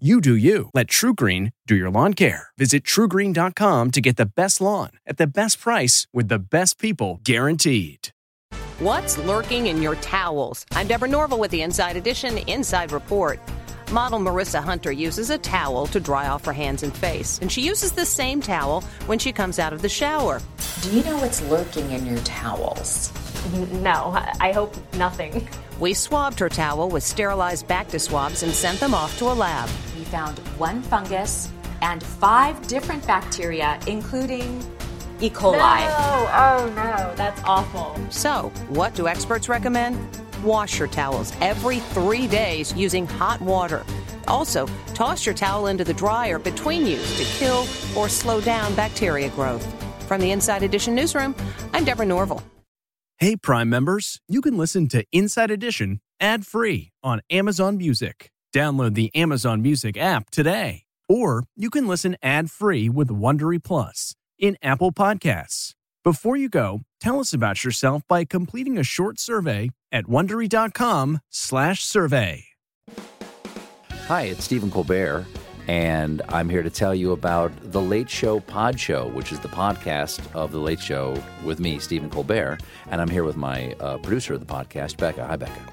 You do you. Let TruGreen do your lawn care. Visit trugreen.com to get the best lawn at the best price with the best people guaranteed. What's lurking in your towels? I'm Deborah Norville with the Inside Edition Inside Report. Model Marissa Hunter uses a towel to dry off her hands and face, and she uses the same towel when she comes out of the shower. Do you know what's lurking in your towels? No, I hope nothing. We swabbed her towel with sterilized Bacta swabs and sent them off to a lab. We found one fungus and five different bacteria, including E. coli. No, oh no, that's awful. So, what do experts recommend? Wash your towels every three days using hot water. Also, toss your towel into the dryer between use to kill or slow down bacteria growth. From the Inside Edition newsroom, I'm Deborah Norville. Hey, Prime members, you can listen to Inside Edition ad free on Amazon Music. Download the Amazon Music app today. Or you can listen ad free with Wondery Plus in Apple Podcasts. Before you go, tell us about yourself by completing a short survey at wondery.com/slash survey. Hi, it's Stephen Colbert, and I'm here to tell you about The Late Show Pod Show, which is the podcast of The Late Show with me, Stephen Colbert. And I'm here with my uh, producer of the podcast, Becca. Hi, Becca.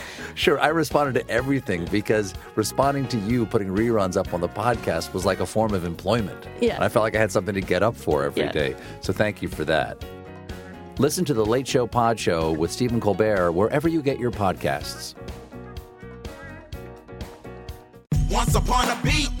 Sure, I responded to everything because responding to you putting reruns up on the podcast was like a form of employment. Yeah. And I felt like I had something to get up for every day. Yeah. So thank you for that. Listen to the Late Show Pod Show with Stephen Colbert wherever you get your podcasts. Once upon a beat.